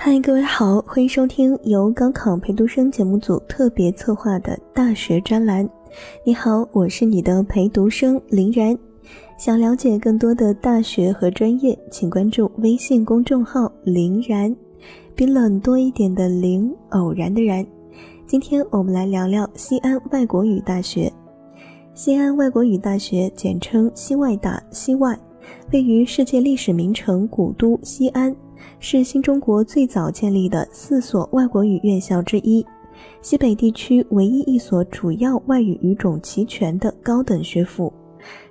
嗨，各位好，欢迎收听由高考陪读生节目组特别策划的大学专栏。你好，我是你的陪读生林然。想了解更多的大学和专业，请关注微信公众号“林然”，比冷多一点的林，偶然的然。今天我们来聊聊西安外国语大学。西安外国语大学简称西外大，西外位于世界历史名城古都西安。是新中国最早建立的四所外国语院校之一，西北地区唯一一所主要外语语种齐全的高等学府，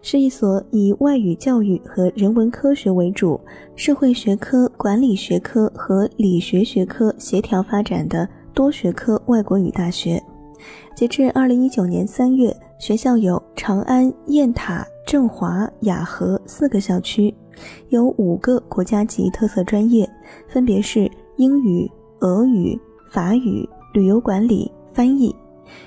是一所以外语教育和人文科学为主、社会学科、管理学科和理学学科协调发展的多学科外国语大学。截至二零一九年三月，学校有长安、雁塔、振华、雅和四个校区。有五个国家级特色专业，分别是英语、俄语、法语、旅游管理、翻译。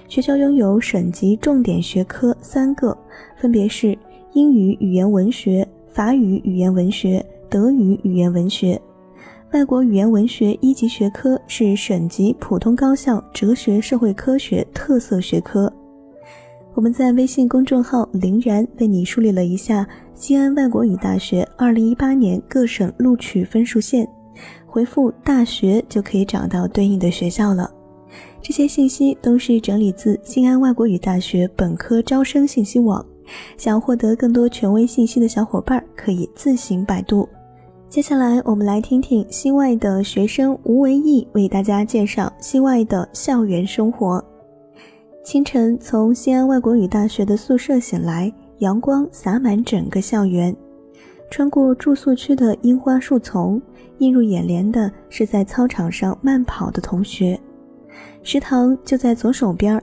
学校拥有省级重点学科三个，分别是英语语言文学、法语语言文学、德语语言文学。外国语言文学一级学科是省级普通高校哲学社会科学特色学科。我们在微信公众号“林然”为你梳理了一下西安外国语大学2018年各省录取分数线，回复“大学”就可以找到对应的学校了。这些信息都是整理自西安外国语大学本科招生信息网，想获得更多权威信息的小伙伴可以自行百度。接下来，我们来听听西外的学生吴维义为大家介绍西外的校园生活。清晨从西安外国语大学的宿舍醒来，阳光洒满整个校园。穿过住宿区的樱花树丛，映入眼帘的是在操场上慢跑的同学。食堂就在左手边，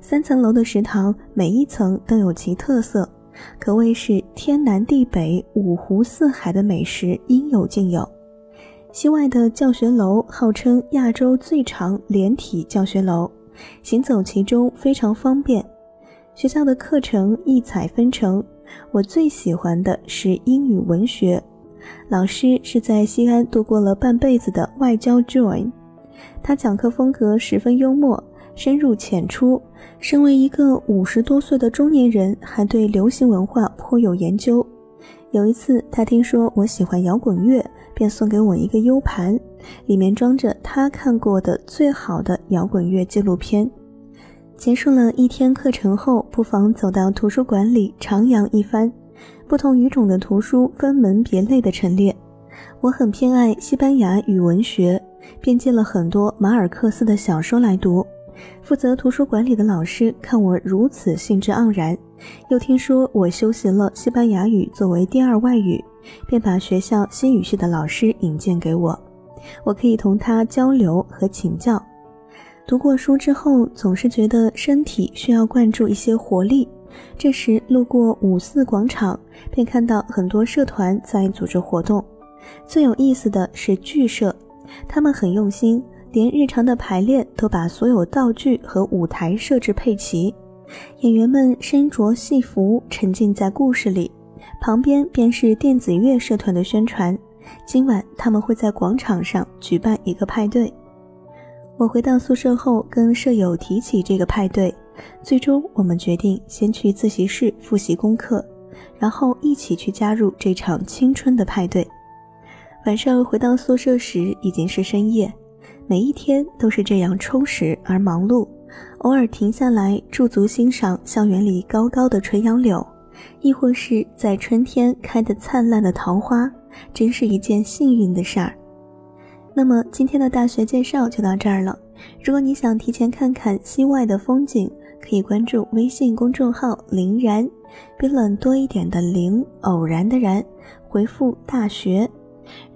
三层楼的食堂，每一层都有其特色，可谓是天南地北、五湖四海的美食应有尽有。西外的教学楼号称亚洲最长连体教学楼。行走其中非常方便，学校的课程异彩纷呈。我最喜欢的是英语文学，老师是在西安度过了半辈子的外交 Join，他讲课风格十分幽默，深入浅出。身为一个五十多岁的中年人，还对流行文化颇有研究。有一次，他听说我喜欢摇滚乐，便送给我一个 U 盘。里面装着他看过的最好的摇滚乐纪录片。结束了一天课程后，不妨走到图书馆里徜徉一番。不同语种的图书分门别类的陈列。我很偏爱西班牙语文学，便借了很多马尔克斯的小说来读。负责图书馆里的老师看我如此兴致盎然，又听说我修习了西班牙语作为第二外语，便把学校西语系的老师引荐给我。我可以同他交流和请教。读过书之后，总是觉得身体需要灌注一些活力。这时路过五四广场，便看到很多社团在组织活动。最有意思的是剧社，他们很用心，连日常的排练都把所有道具和舞台设置配齐。演员们身着戏服，沉浸在故事里。旁边便是电子乐社团的宣传。今晚他们会在广场上举办一个派对。我回到宿舍后，跟舍友提起这个派对，最终我们决定先去自习室复习功课，然后一起去加入这场青春的派对。晚上回到宿舍时已经是深夜，每一天都是这样充实而忙碌。偶尔停下来驻足欣赏校园里高高的垂杨柳，亦或是在春天开得灿烂的桃花。真是一件幸运的事儿。那么今天的大学介绍就到这儿了。如果你想提前看看西外的风景，可以关注微信公众号“林然”，比冷多一点的“林”，偶然的“然”，回复“大学”。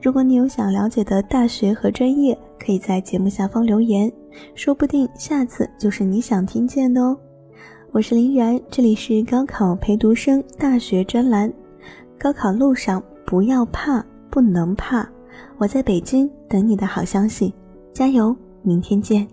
如果你有想了解的大学和专业，可以在节目下方留言，说不定下次就是你想听见的哦。我是林然，这里是高考陪读生大学专栏。高考路上。不要怕，不能怕，我在北京等你的好消息，加油，明天见。